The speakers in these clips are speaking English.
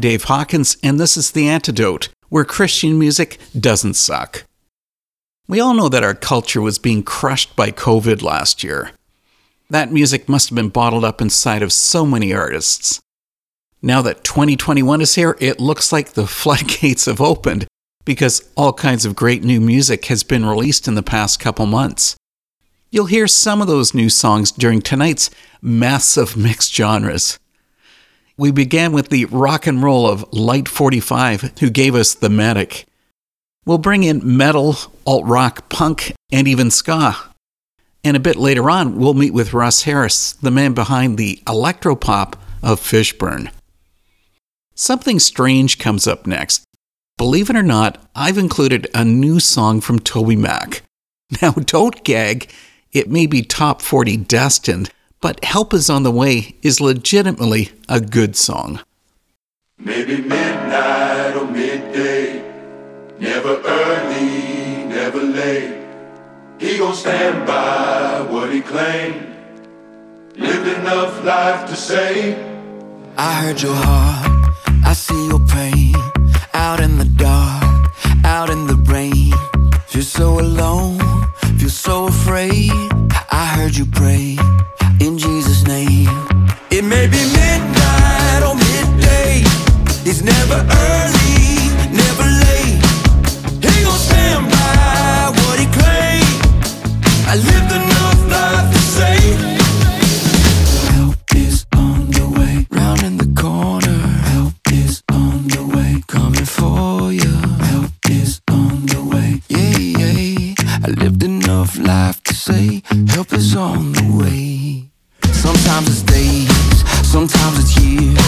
Dave Hawkins, and this is The Antidote, where Christian music doesn't suck. We all know that our culture was being crushed by COVID last year. That music must have been bottled up inside of so many artists. Now that 2021 is here, it looks like the floodgates have opened because all kinds of great new music has been released in the past couple months. You'll hear some of those new songs during tonight's massive mixed genres. We began with the rock and roll of Light 45, who gave us The Medic. We'll bring in metal, alt rock, punk, and even ska. And a bit later on, we'll meet with Russ Harris, the man behind the electropop of Fishburn. Something strange comes up next. Believe it or not, I've included a new song from TobyMac. Now, don't gag, it may be top 40 destined, but Help Is on the Way is legitimately a good song. Maybe midnight or midday, never early, never late. He gon' stand by what he claimed, lived enough life to say. I heard your heart, I see your pain, out in the dark, out in the rain. Feel so alone, feel so afraid. I heard you pray in Jesus' name. It may be midnight or midday. it's never early, never late. He gon' stand by what he claimed. I lived enough life to say. Help is on the way, round in the corner. Help is on the way, coming for. Help is on the way, yeah, yeah. I lived enough life to say, help is on the way. Sometimes it's days, sometimes it's years.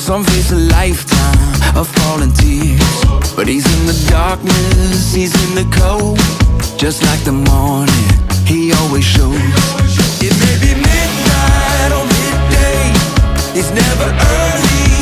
Some face a lifetime of falling tears. But he's in the darkness, he's in the cold. Just like the morning, he always shows. It may be midnight or midday. It's never early.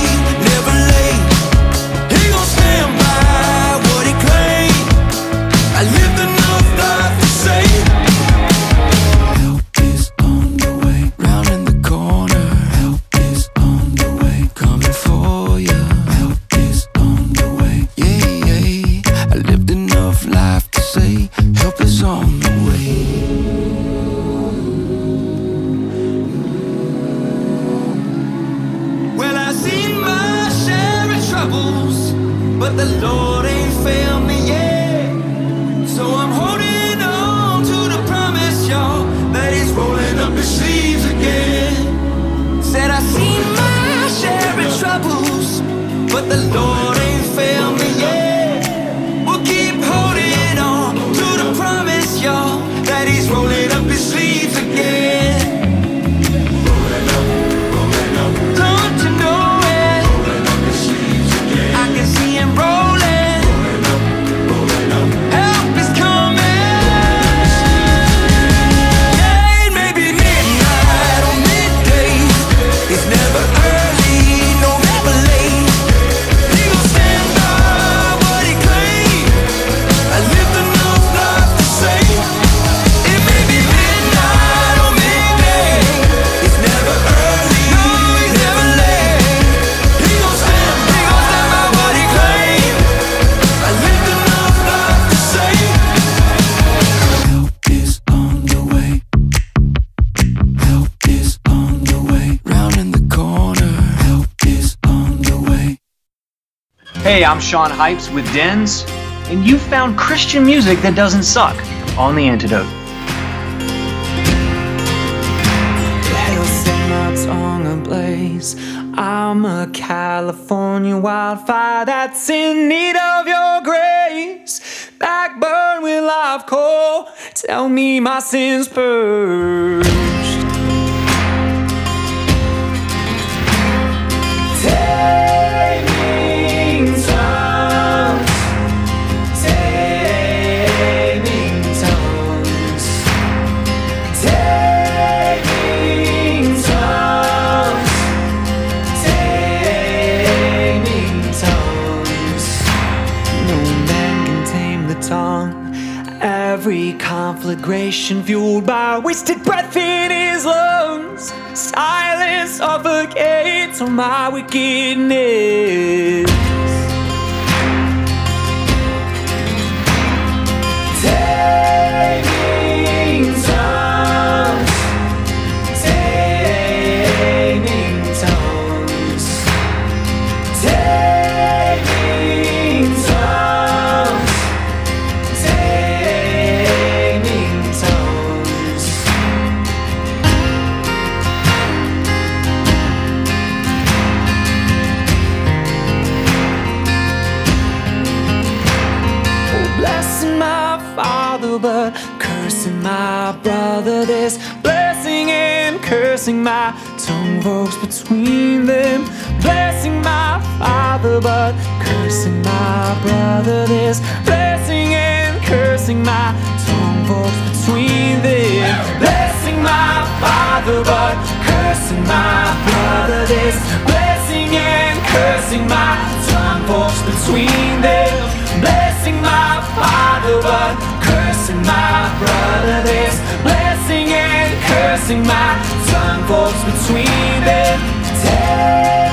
I'm Sean Hypes with Dens, and you've found Christian music that doesn't suck on The Antidote. Song ablaze. I'm a California wildfire that's in need of your grace. Backburn with live coal. Tell me my sins burn. conflagration fueled by wasted breath in his lungs. Silence suffocates all my wickedness. Take blessing my tongue rolls between them, blessing my father but cursing my brother. This blessing and cursing my tongue rolls between them, blessing my father but cursing my brother. This blessing and cursing my tongue rolls between them. passing my tongue folks, between them. tears.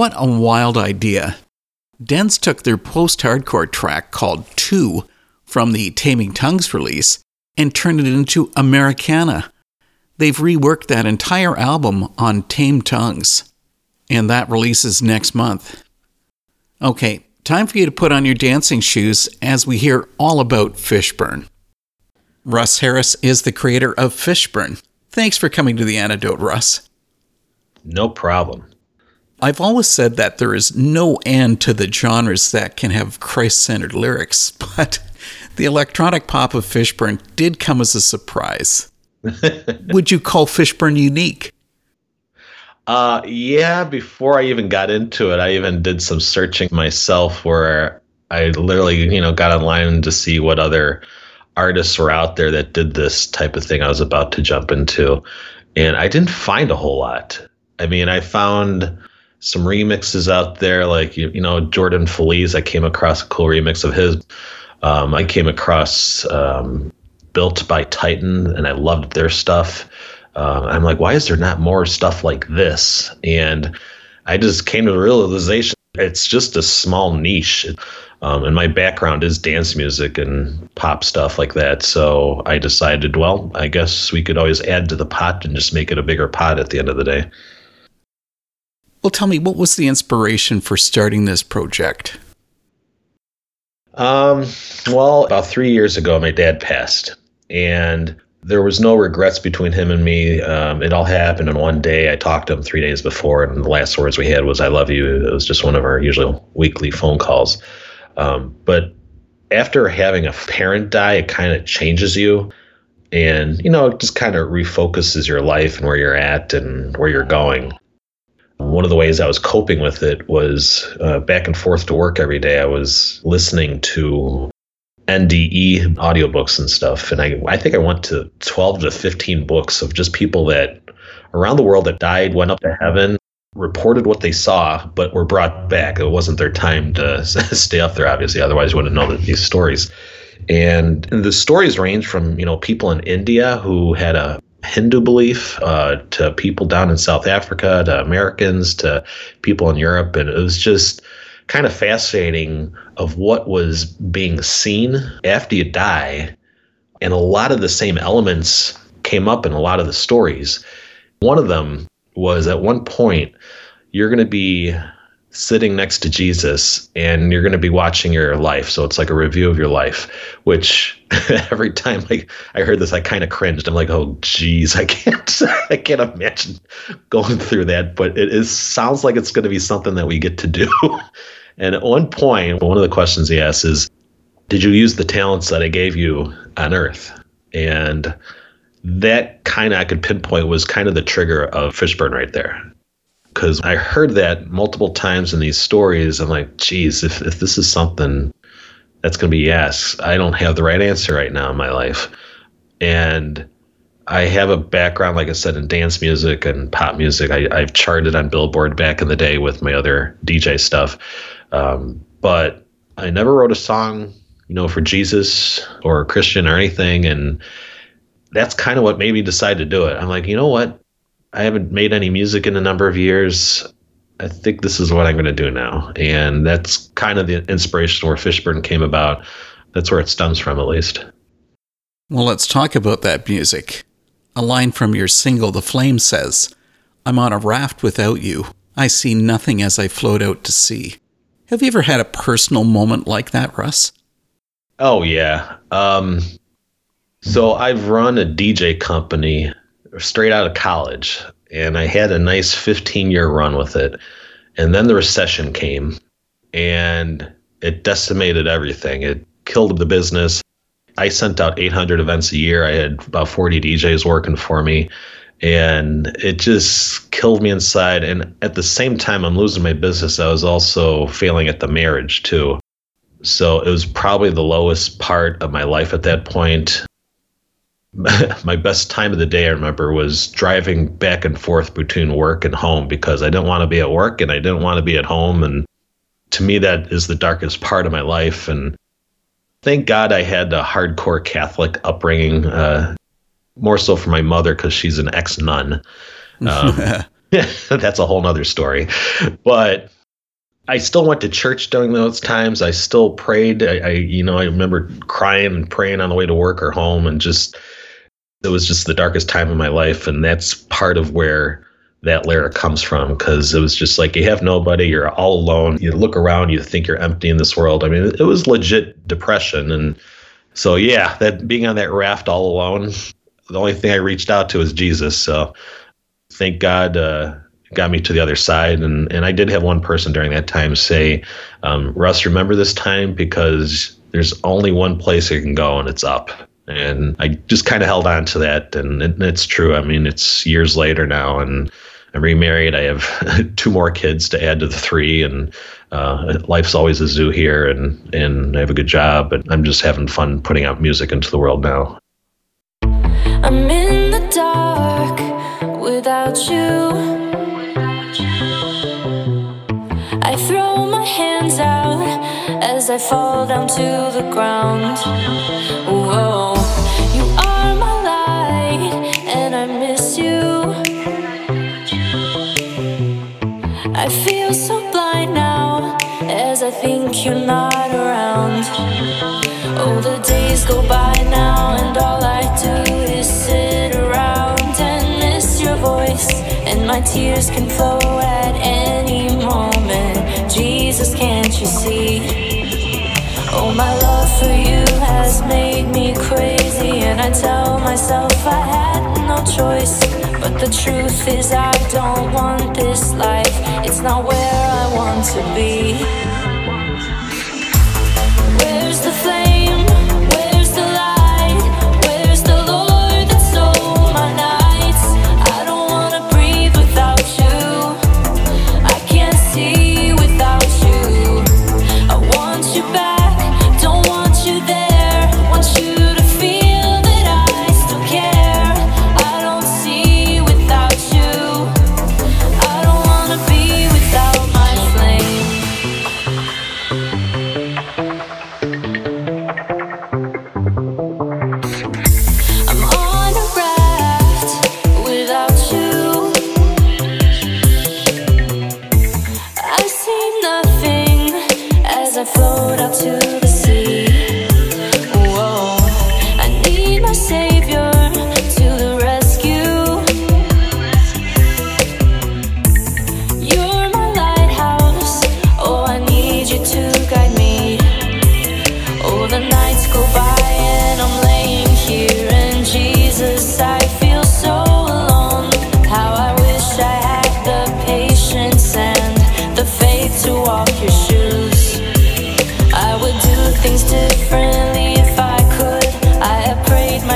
What a wild idea. Dens took their post hardcore track called Two from the Taming Tongues release and turned it into Americana. They've reworked that entire album on Tame Tongues, and that releases next month. Okay, time for you to put on your dancing shoes as we hear all about Fishburn. Russ Harris is the creator of Fishburn. Thanks for coming to the antidote, Russ. No problem. I've always said that there is no end to the genres that can have Christ centered lyrics, but the electronic pop of Fishburn did come as a surprise. Would you call Fishburn unique? Uh, yeah, before I even got into it, I even did some searching myself where I literally, you know, got online to see what other artists were out there that did this type of thing I was about to jump into. And I didn't find a whole lot. I mean, I found some remixes out there, like, you, you know, Jordan Feliz. I came across a cool remix of his. Um, I came across um, Built by Titan, and I loved their stuff. Uh, I'm like, why is there not more stuff like this? And I just came to the realization it's just a small niche. Um, and my background is dance music and pop stuff like that. So I decided, well, I guess we could always add to the pot and just make it a bigger pot at the end of the day. Well, tell me, what was the inspiration for starting this project? Um, well, about three years ago, my dad passed, and there was no regrets between him and me. Um, it all happened in one day. I talked to him three days before, and the last words we had was "I love you." It was just one of our usual weekly phone calls. Um, but after having a parent die, it kind of changes you, and you know, it just kind of refocuses your life and where you're at and where you're going. One of the ways I was coping with it was uh, back and forth to work every day. I was listening to NDE audiobooks and stuff. And I, I think I went to 12 to 15 books of just people that around the world that died, went up to heaven, reported what they saw, but were brought back. It wasn't their time to stay up there, obviously. Otherwise, you wouldn't know these stories. And the stories range from, you know, people in India who had a Hindu belief uh, to people down in South Africa to Americans to people in Europe. And it was just kind of fascinating of what was being seen after you die. And a lot of the same elements came up in a lot of the stories. One of them was at one point, you're going to be sitting next to Jesus and you're going to be watching your life. So it's like a review of your life, which every time I, I heard this, I kind of cringed. I'm like, oh, geez, I can't, I can't imagine going through that. But it is sounds like it's going to be something that we get to do. and at one point, one of the questions he asks is, did you use the talents that I gave you on earth? And that kind of I could pinpoint was kind of the trigger of Fishburn right there because I heard that multiple times in these stories. I'm like, geez, if, if this is something that's going to be yes, I don't have the right answer right now in my life. And I have a background, like I said, in dance music and pop music. I, I've charted on Billboard back in the day with my other DJ stuff. Um, but I never wrote a song, you know, for Jesus or Christian or anything. And that's kind of what made me decide to do it. I'm like, you know what? I haven't made any music in a number of years. I think this is what I'm going to do now. And that's kind of the inspiration where Fishburn came about. That's where it stems from, at least. Well, let's talk about that music. A line from your single, The Flame, says, I'm on a raft without you. I see nothing as I float out to sea. Have you ever had a personal moment like that, Russ? Oh, yeah. Um, so I've run a DJ company straight out of college, and I had a nice 15 year run with it. And then the recession came, and it decimated everything. It killed the business. I sent out 800 events a year. I had about 40 DJs working for me, and it just killed me inside. And at the same time, I'm losing my business. I was also failing at the marriage too. So it was probably the lowest part of my life at that point. my best time of the day, I remember, was driving back and forth between work and home because I didn't want to be at work and I didn't want to be at home. And to me, that is the darkest part of my life. And thank God I had a hardcore Catholic upbringing, uh, more so for my mother because she's an ex nun. Um, that's a whole nother story. But I still went to church during those times. I still prayed. I, I, you know, I remember crying and praying on the way to work or home, and just it was just the darkest time of my life. And that's part of where that lyric comes from because it was just like you have nobody, you're all alone. You look around, you think you're empty in this world. I mean, it was legit depression, and so yeah, that being on that raft all alone, the only thing I reached out to was Jesus. So thank God. Uh, got me to the other side. And, and I did have one person during that time say, um, Russ, remember this time because there's only one place you can go and it's up. And I just kind of held on to that. And it, it's true. I mean, it's years later now and I'm remarried. I have two more kids to add to the three and, uh, life's always a zoo here and, and I have a good job, but I'm just having fun putting out music into the world now. I'm in the dark without you. I throw my hands out as I fall down to the ground. Whoa, I feel so blind now as I think you're not around. Oh, the days go by now, and all I do is sit around and miss your voice. And my tears can flow at any moment. Jesus, can't you see? Oh, my love for you has made me crazy, and I tell myself I had no choice. But the truth is, I don't want this life, it's not where I want to be.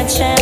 Prayed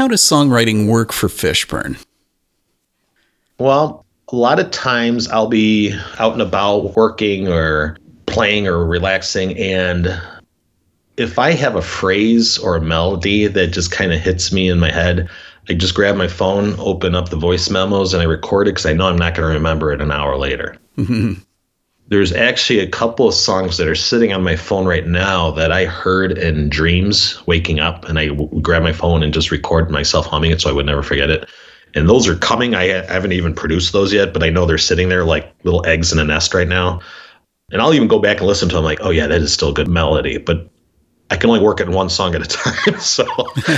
How does songwriting work for Fishburn? Well, a lot of times I'll be out and about working or playing or relaxing and if I have a phrase or a melody that just kind of hits me in my head, I just grab my phone, open up the voice memos, and I record it because I know I'm not going to remember it an hour later. There's actually a couple of songs that are sitting on my phone right now that I heard in dreams waking up, and I w- grab my phone and just record myself humming it so I would never forget it. And those are coming. I, ha- I haven't even produced those yet, but I know they're sitting there like little eggs in a nest right now. And I'll even go back and listen to them like, oh yeah, that is still a good melody. But I can only work at one song at a time, so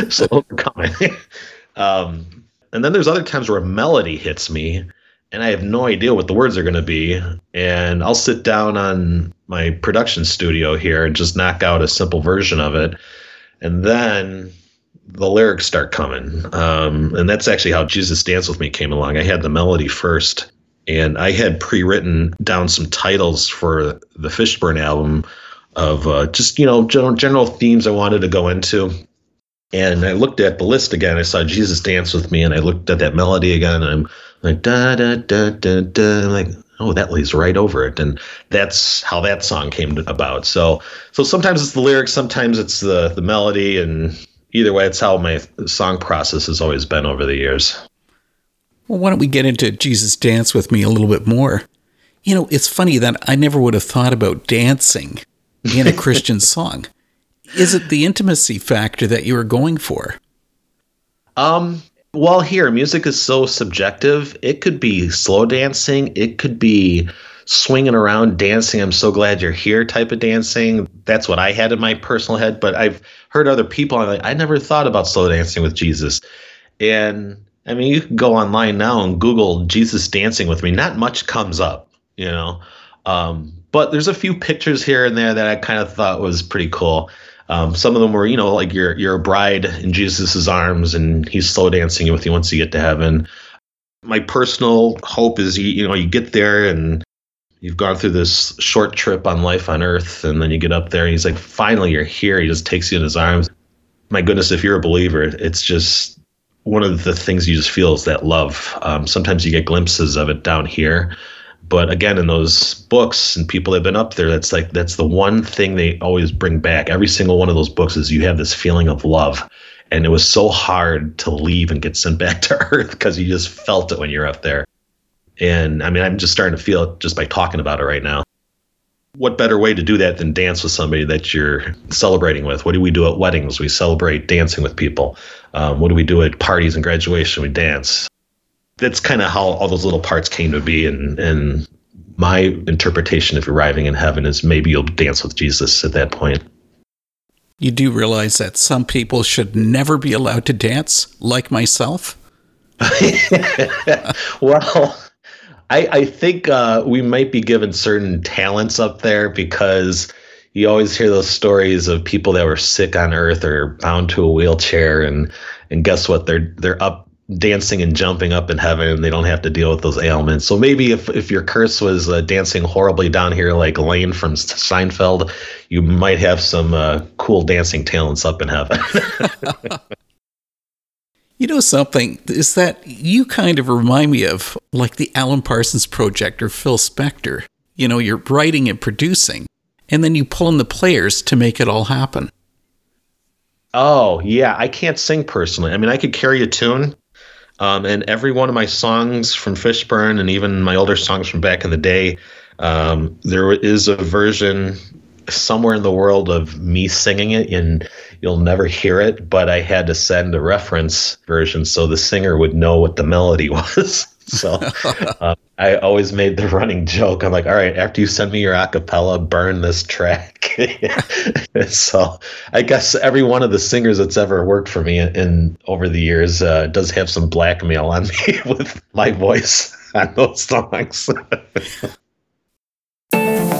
so those are coming. um, and then there's other times where a melody hits me, and I have no idea what the words are going to be, and I'll sit down on my production studio here and just knock out a simple version of it, and then the lyrics start coming. Um, and that's actually how Jesus Dance with Me came along. I had the melody first, and I had pre-written down some titles for the Fishburn album of uh, just you know general general themes I wanted to go into. And I looked at the list again. I saw Jesus Dance with Me, and I looked at that melody again. And I'm like da da da da da. Like, oh, that lays right over it, and that's how that song came about. So, so sometimes it's the lyrics, sometimes it's the the melody, and either way, it's how my song process has always been over the years. Well, why don't we get into Jesus Dance with Me a little bit more? You know, it's funny that I never would have thought about dancing in a Christian song. Is it the intimacy factor that you were going for? Um, well, here, music is so subjective. It could be slow dancing, it could be swinging around dancing. I'm so glad you're here type of dancing. That's what I had in my personal head. But I've heard other people, I'm like, I never thought about slow dancing with Jesus. And I mean, you can go online now and Google Jesus dancing with me. Not much comes up, you know. Um, but there's a few pictures here and there that I kind of thought was pretty cool. Um, some of them were, you know, like you're you're a bride in Jesus's arms, and he's slow dancing with you once you get to heaven. My personal hope is, you you know, you get there and you've gone through this short trip on life on Earth, and then you get up there, and he's like, finally, you're here. He just takes you in his arms. My goodness, if you're a believer, it's just one of the things you just feel is that love. Um, sometimes you get glimpses of it down here, but again, in those books and people that have been up there, that's like that's the one thing they always bring back. Every single one of those books is you have this feeling of love, and it was so hard to leave and get sent back to Earth because you just felt it when you're up there. And I mean, I'm just starting to feel it just by talking about it right now. What better way to do that than dance with somebody that you're celebrating with? What do we do at weddings? We celebrate dancing with people. Um, what do we do at parties and graduation? We dance. That's kind of how all those little parts came to be. And, and my interpretation of arriving in heaven is maybe you'll dance with Jesus at that point. You do realize that some people should never be allowed to dance, like myself? well, I, I think uh, we might be given certain talents up there because you always hear those stories of people that were sick on earth or bound to a wheelchair and and guess what they're they're up dancing and jumping up in heaven and they don't have to deal with those ailments so maybe if, if your curse was uh, dancing horribly down here like Elaine from Seinfeld you might have some uh, cool dancing talents up in heaven You know something is that you kind of remind me of like the Alan Parsons Project or Phil Spector. You know, you're writing and producing, and then you pull in the players to make it all happen. Oh yeah, I can't sing personally. I mean, I could carry a tune, um, and every one of my songs from Fishburn and even my older songs from back in the day, um, there is a version somewhere in the world of me singing it, and you'll never hear it. But I had to send a reference version so the singer would know what the melody was. So uh, I always made the running joke. I'm like, all right, after you send me your acapella, burn this track. so I guess every one of the singers that's ever worked for me in, in over the years uh, does have some blackmail on me with my voice on those songs.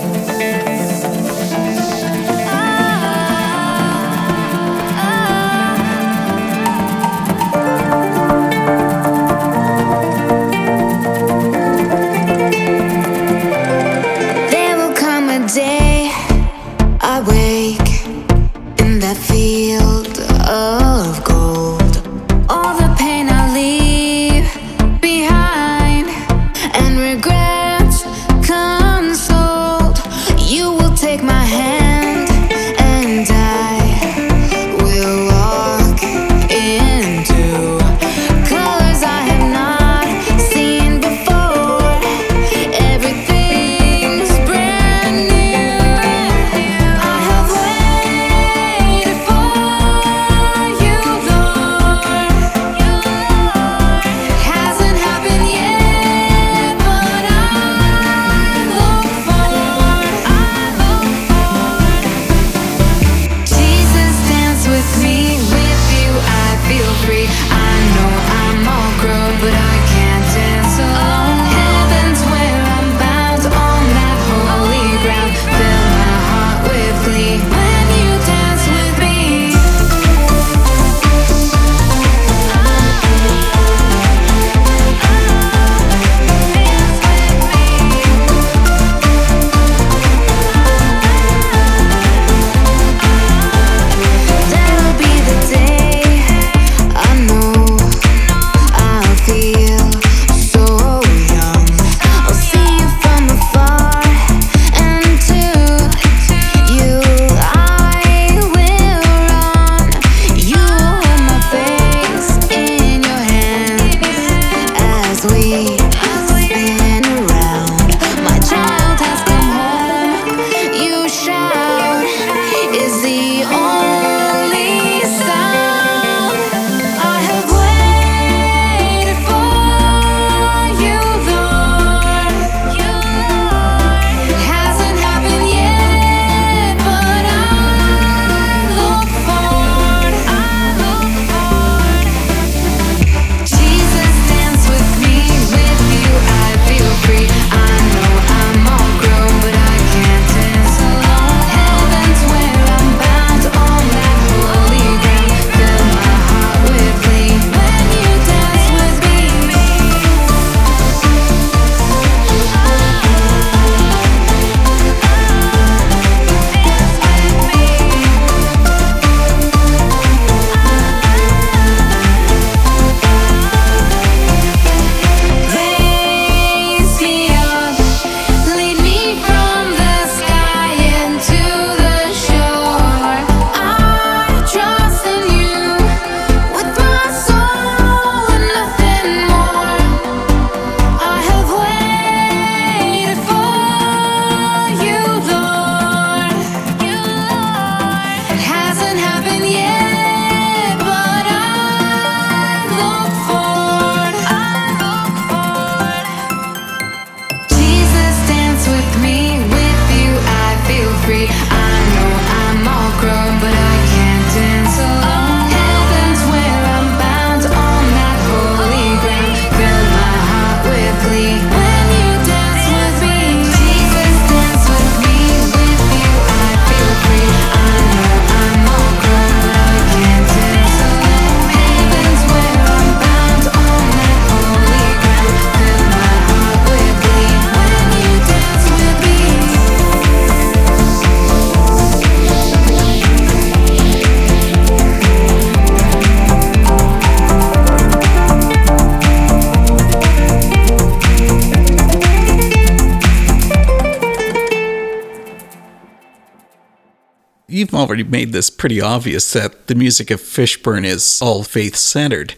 already made this pretty obvious that the music of Fishburn is all faith centered.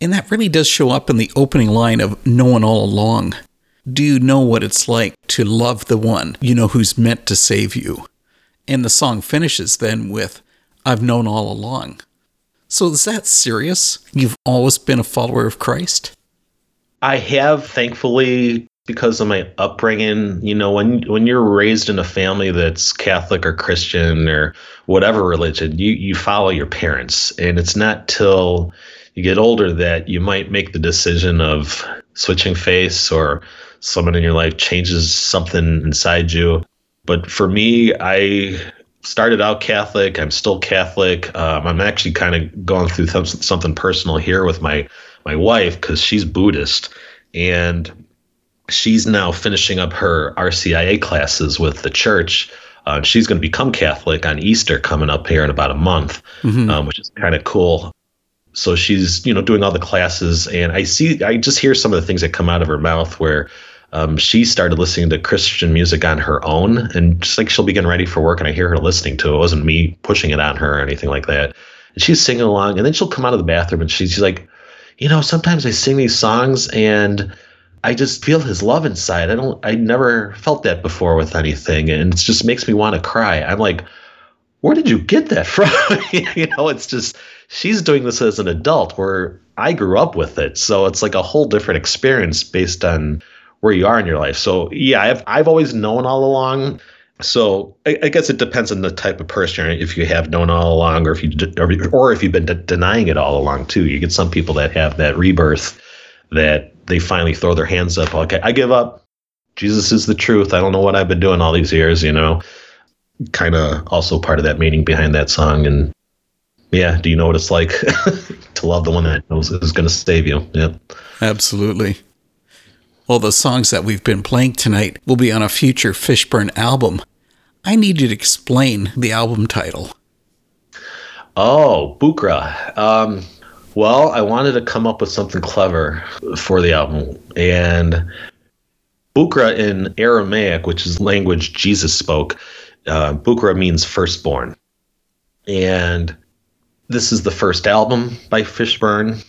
And that really does show up in the opening line of Knowing All Along. Do you know what it's like to love the one you know who's meant to save you? And the song finishes then with I've known all along. So is that serious? You've always been a follower of Christ? I have, thankfully, because of my upbringing. You know, when when you're raised in a family that's Catholic or Christian or whatever religion, you you follow your parents, and it's not till you get older that you might make the decision of switching faiths or someone in your life changes something inside you. But for me, I started out Catholic. I'm still Catholic. Um, I'm actually kind of going through th- something personal here with my my wife because she's Buddhist, and she's now finishing up her RCIA classes with the church. Uh, she's going to become Catholic on Easter coming up here in about a month, Mhm. um, which is kind of cool. So she's you know doing all the classes, and I see I just hear some of the things that come out of her mouth where. Um, she started listening to Christian music on her own, and just like she'll be getting ready for work, and I hear her listening to it. It wasn't me pushing it on her or anything like that. And she's singing along, and then she'll come out of the bathroom, and she's, she's like, you know, sometimes I sing these songs, and I just feel his love inside. I don't, I never felt that before with anything, and it just makes me want to cry. I'm like, where did you get that from? you know, it's just she's doing this as an adult, where I grew up with it, so it's like a whole different experience based on where you are in your life. So yeah, I've I've always known all along. So I, I guess it depends on the type of person. If you have known all along, or if you d- or, or if you've been de- denying it all along too. You get some people that have that rebirth that they finally throw their hands up. Okay, I give up. Jesus is the truth. I don't know what I've been doing all these years. You know, kind of also part of that meaning behind that song. And yeah, do you know what it's like to love the one that knows is going to save you? Yep. Absolutely. Well, the songs that we've been playing tonight will be on a future Fishburn album. I need you to explain the album title. Oh, Bukra. Um, well, I wanted to come up with something clever for the album. And Bukra in Aramaic, which is language Jesus spoke, uh, Bukra means firstborn. And this is the first album by Fishburn.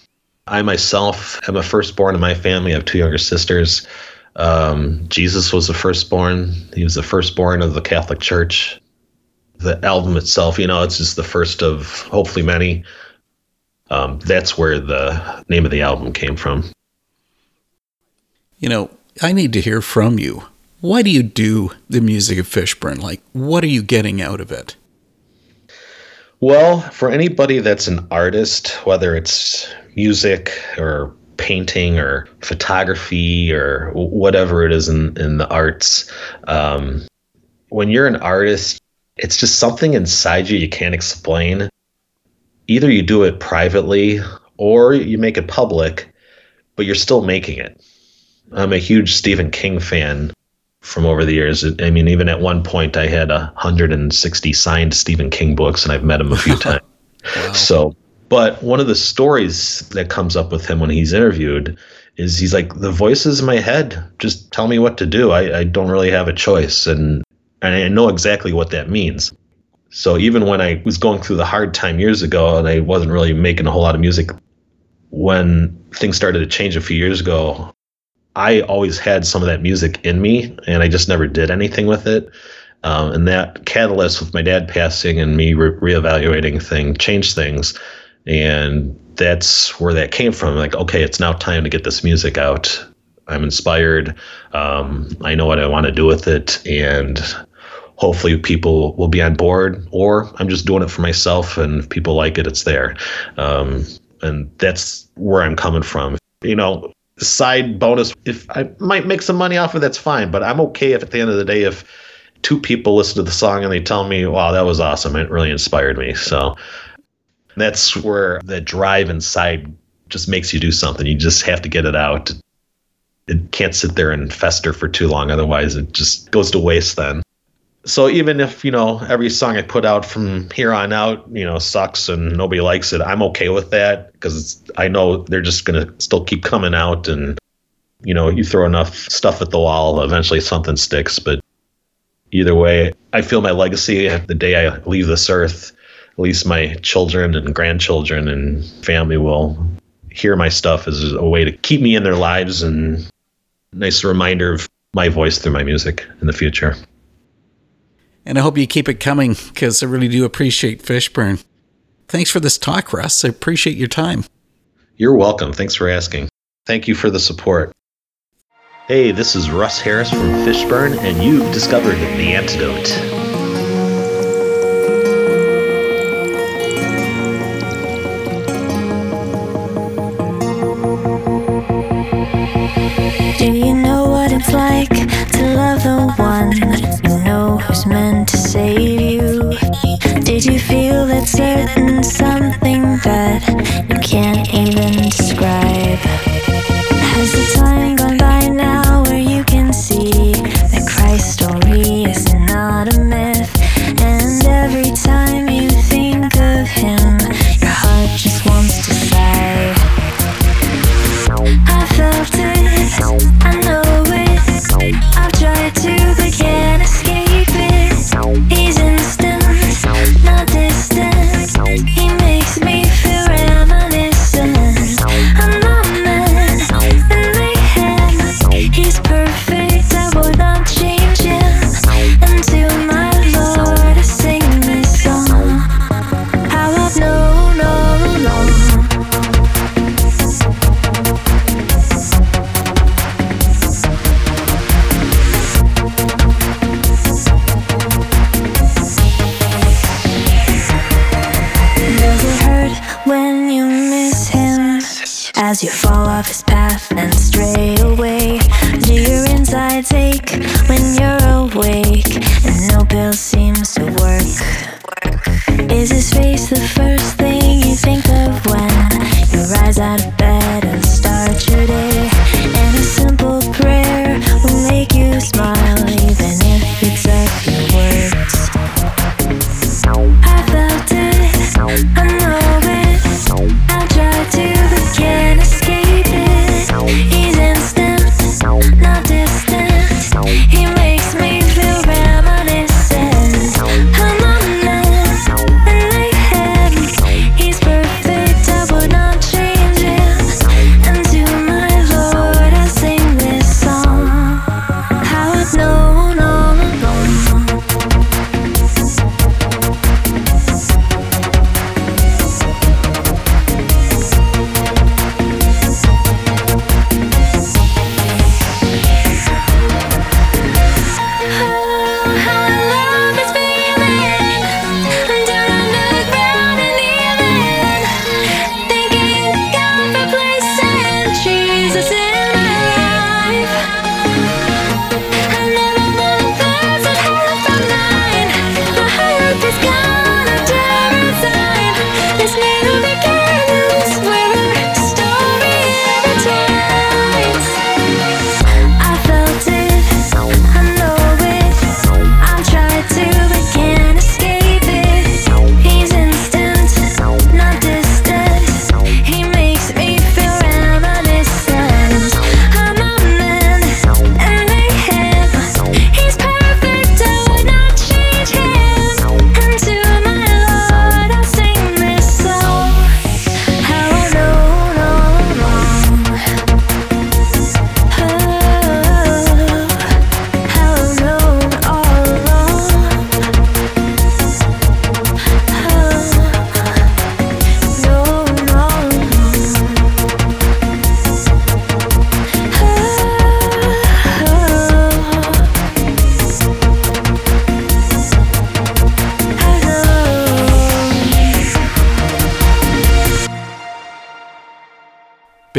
I myself am a firstborn in my family. I have two younger sisters. Um, Jesus was the firstborn. He was the firstborn of the Catholic Church the album itself, you know, it's just the first of hopefully many. Um, that's where the name of the album came from. You know, I need to hear from you. Why do you do the music of Fishburn? Like, what are you getting out of it? Well, for anybody that's an artist, whether it's music or painting or photography or whatever it is in, in the arts, um, when you're an artist, it's just something inside you you can't explain. Either you do it privately or you make it public, but you're still making it. I'm a huge Stephen King fan from over the years. I mean, even at one point, I had 160 signed Stephen King books, and I've met him a few times. So, but one of the stories that comes up with him when he's interviewed is he's like, the voices in my head just tell me what to do. I, I don't really have a choice. And, and I know exactly what that means. So even when I was going through the hard time years ago and I wasn't really making a whole lot of music, when things started to change a few years ago, I always had some of that music in me and I just never did anything with it. Um, and that catalyst with my dad passing and me re- reevaluating thing changed things. And that's where that came from. Like, okay, it's now time to get this music out. I'm inspired. Um, I know what I want to do with it. And hopefully people will be on board or i'm just doing it for myself and if people like it it's there. Um, and that's where i'm coming from. You know side bonus if i might make some money off of it, that's fine but i'm okay if at the end of the day if two people listen to the song and they tell me wow that was awesome. It really inspired me. So that's where the drive inside just makes you do something. You just have to get it out. It can't sit there and fester for too long. Otherwise it just goes to waste then so even if you know every song I put out from here on out, you know, sucks and nobody likes it, I'm okay with that because I know they're just gonna still keep coming out, and you know, you throw enough stuff at the wall, eventually something sticks. But either way, I feel my legacy the day I leave this earth. At least my children and grandchildren and family will hear my stuff as a way to keep me in their lives and nice reminder of my voice through my music in the future. And I hope you keep it coming because I really do appreciate Fishburn. Thanks for this talk, Russ. I appreciate your time. You're welcome. Thanks for asking. Thank you for the support. Hey, this is Russ Harris from Fishburn, and you've discovered the antidote. Something that you can't even describe? Has the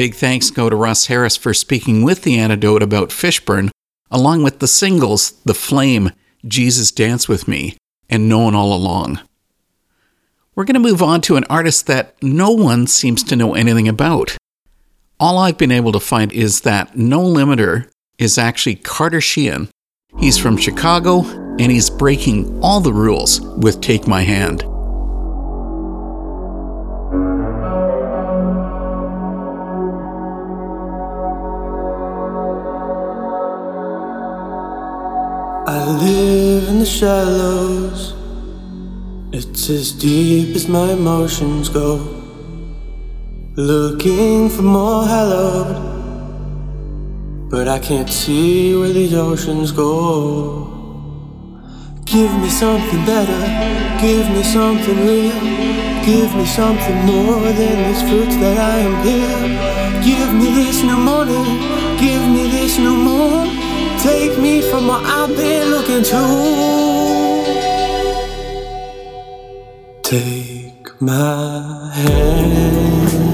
Big thanks go to Russ Harris for speaking with the antidote about Fishburn, along with the singles The Flame, Jesus Dance With Me, and Known All Along. We're going to move on to an artist that no one seems to know anything about. All I've been able to find is that No Limiter is actually Carter Sheehan. He's from Chicago, and he's breaking all the rules with Take My Hand. Live in the shallows. It's as deep as my emotions go. Looking for more hallowed. But I can't see where these oceans go. Give me something better, give me something real. Give me something more than these fruits that I am here. Give me this new morning, give me this new moon. Take me from where I've been looking to. Take my hand.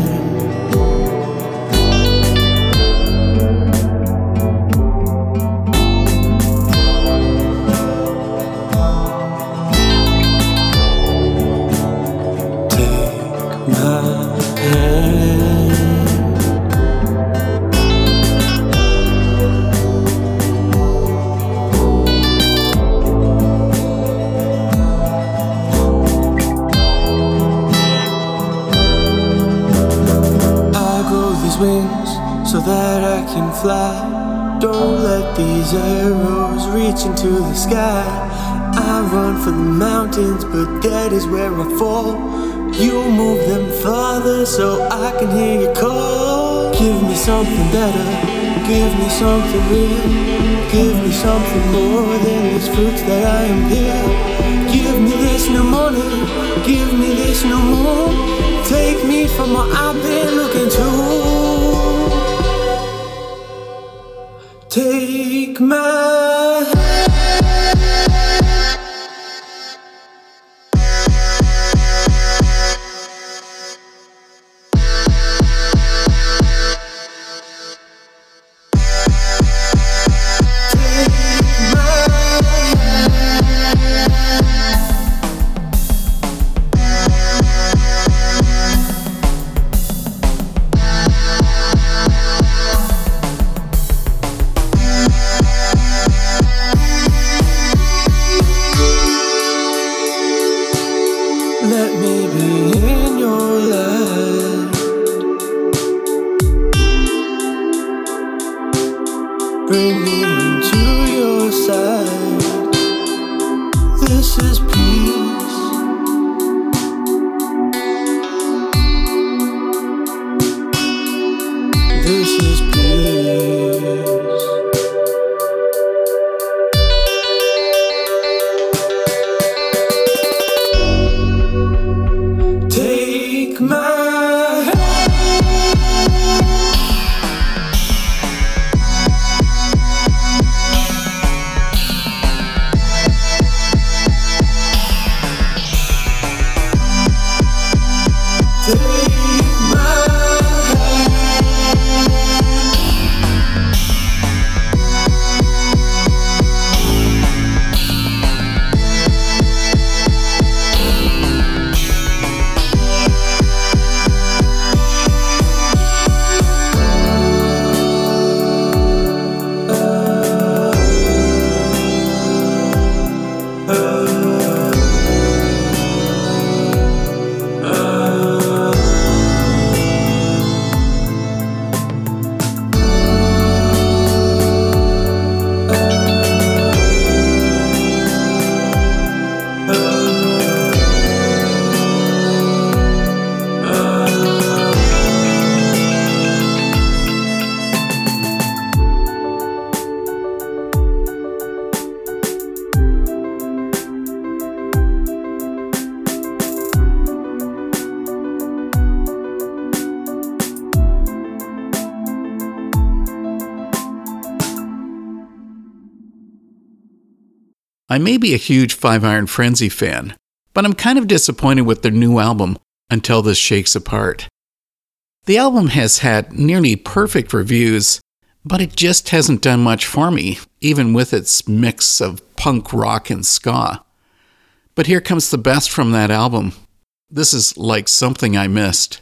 Can fly. Don't let these arrows reach into the sky. I run for the mountains, but that is where I fall. You move them farther so I can hear you call. Give me something better, give me something real. Give me something more than these fruits that I am here. Give me this new morning, give me this new moon. Take me from where I've been looking to. Take I may be a huge Five Iron Frenzy fan, but I'm kind of disappointed with their new album, Until This Shakes Apart. The album has had nearly perfect reviews, but it just hasn't done much for me, even with its mix of punk rock and ska. But here comes the best from that album. This is like something I missed.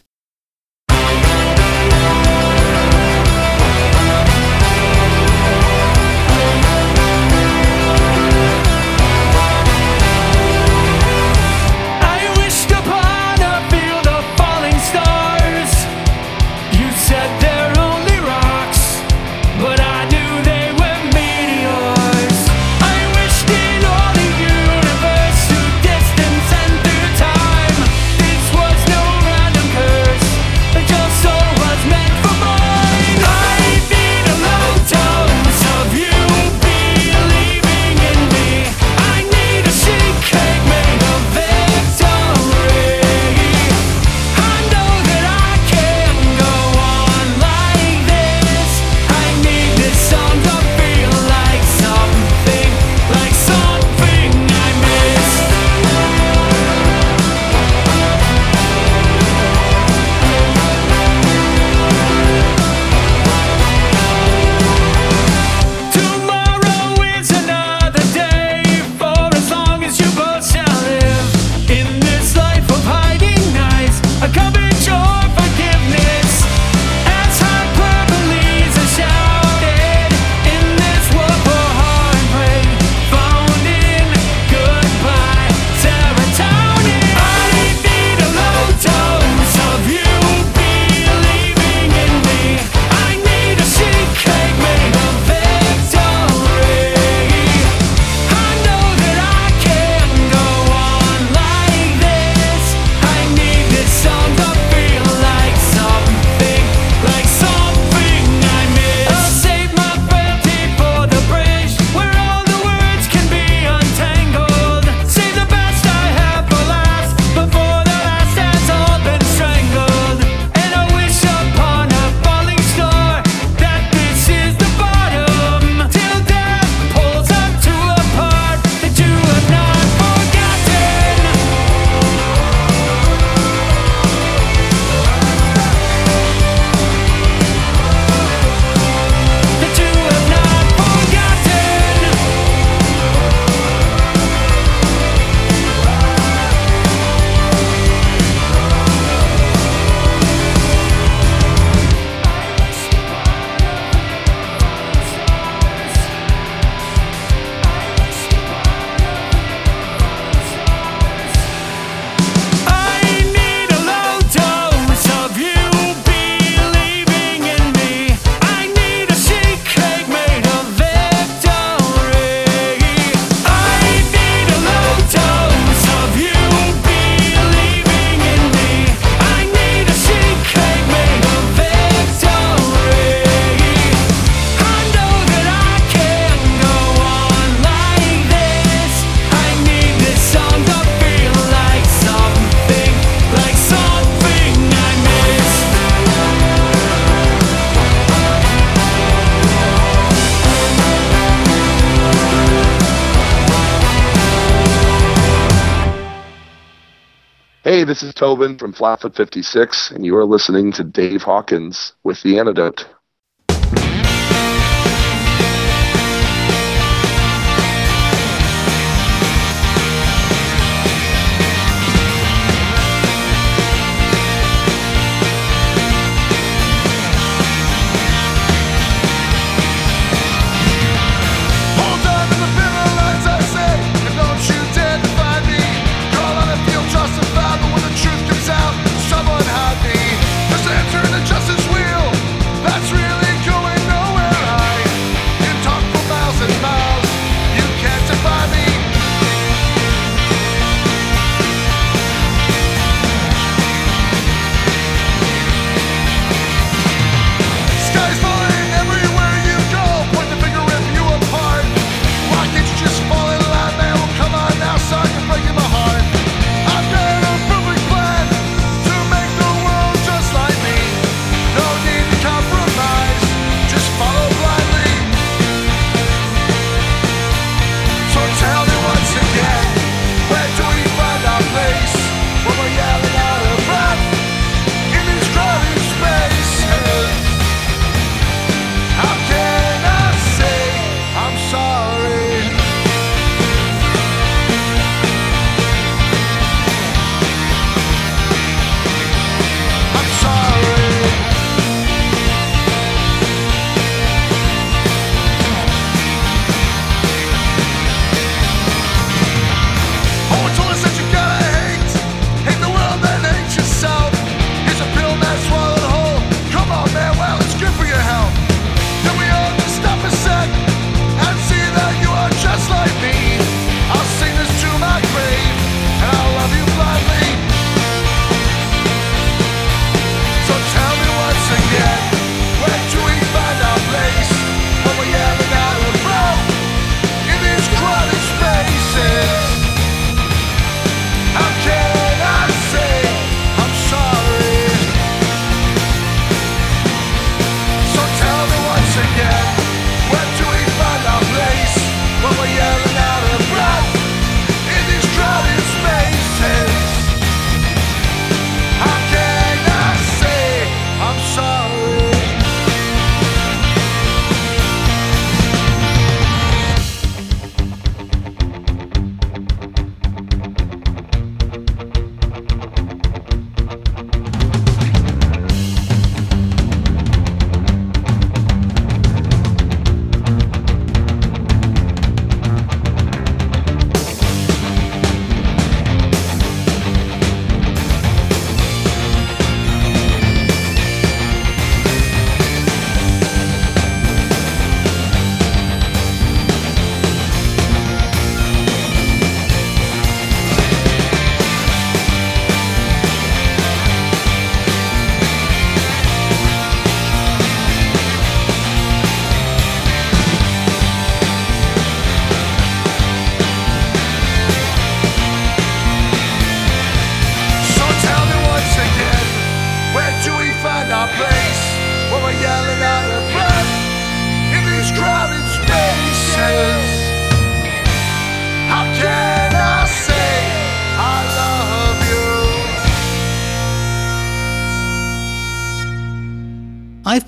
Tobin from Flatfoot 56, and you are listening to Dave Hawkins with The Antidote.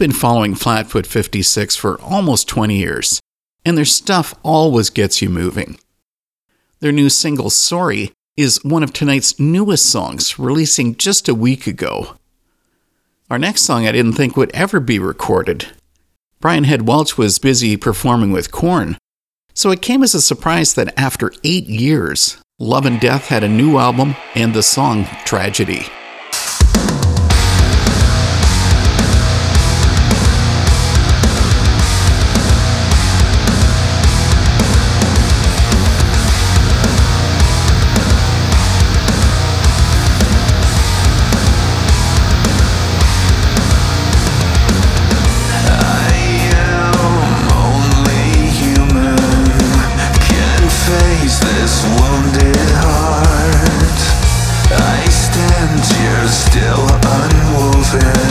been following Flatfoot 56 for almost 20 years, and their stuff always gets you moving. Their new single, Sorry, is one of tonight's newest songs, releasing just a week ago. Our next song I didn't think would ever be recorded. Brian Head Welch was busy performing with Korn, so it came as a surprise that after eight years, Love and Death had a new album and the song Tragedy. years still unwoven.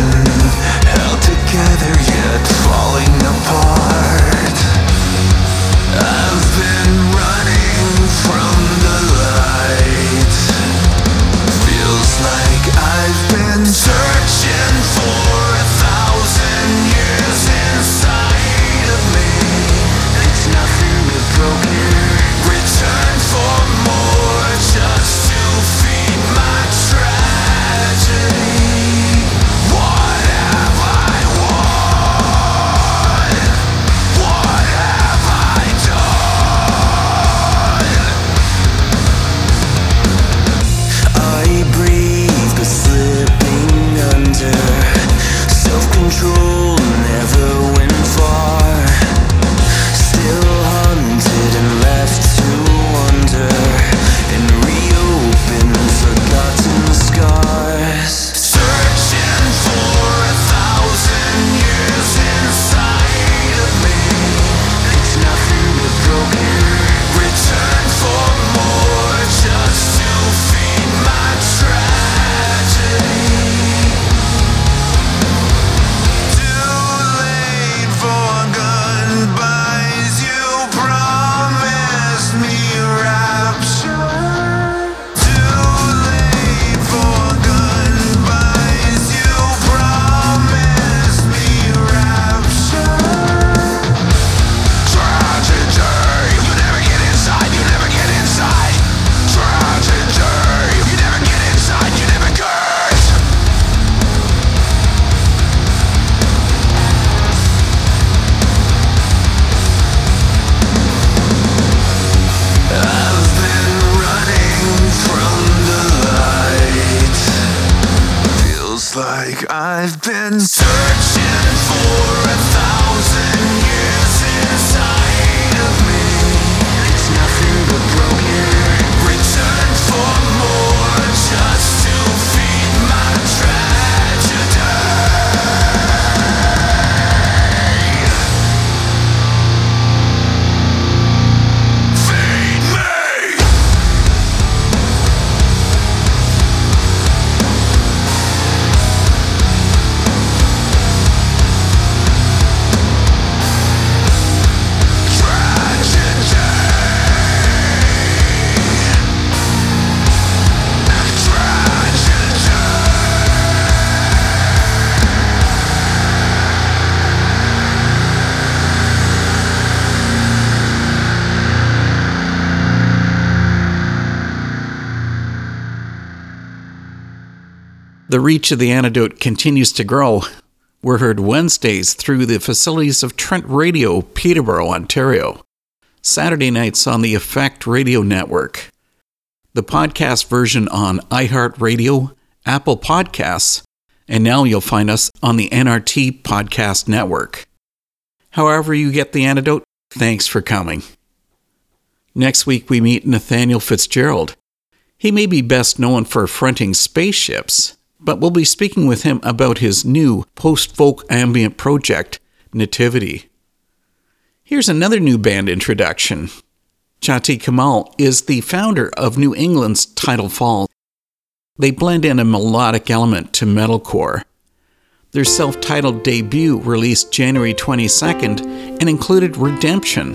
I've been searching The reach of the antidote continues to grow. We're heard Wednesdays through the facilities of Trent Radio, Peterborough, Ontario. Saturday nights on the Effect Radio Network. The podcast version on iHeartRadio, Apple Podcasts, and now you'll find us on the NRT Podcast Network. However, you get the antidote, thanks for coming. Next week, we meet Nathaniel Fitzgerald. He may be best known for fronting spaceships, but we'll be speaking with him about his new post folk ambient project, Nativity. Here's another new band introduction. Chati Kamal is the founder of New England's Tidal Fall. They blend in a melodic element to metalcore. Their self titled debut released January 22nd and included Redemption.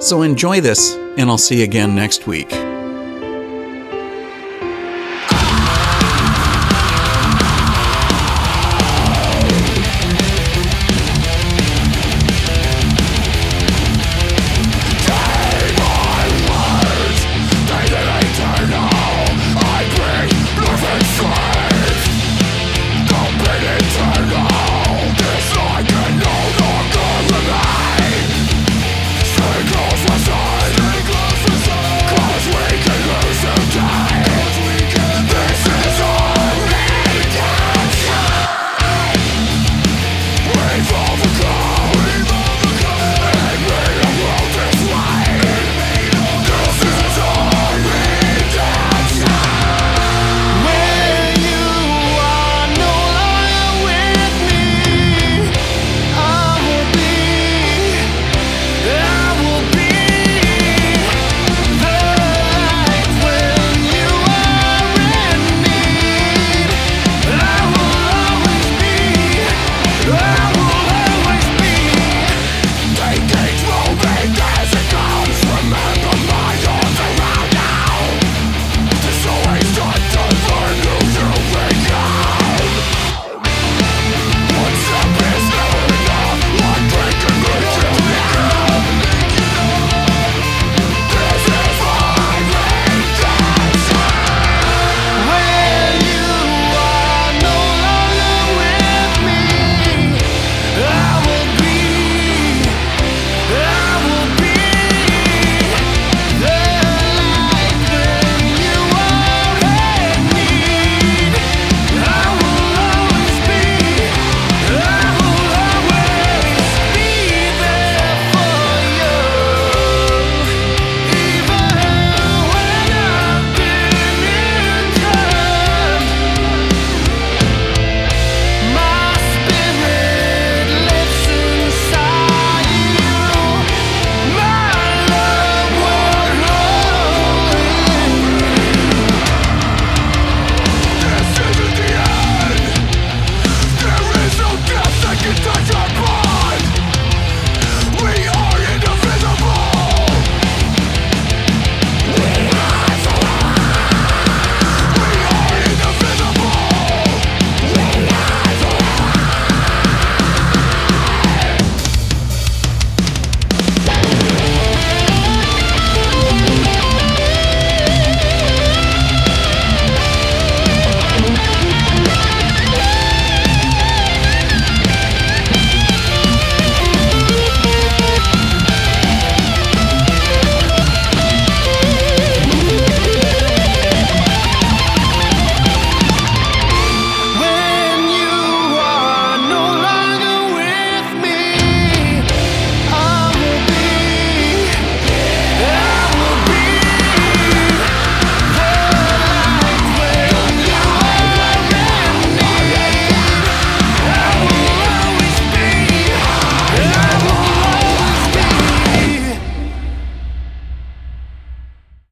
So enjoy this, and I'll see you again next week.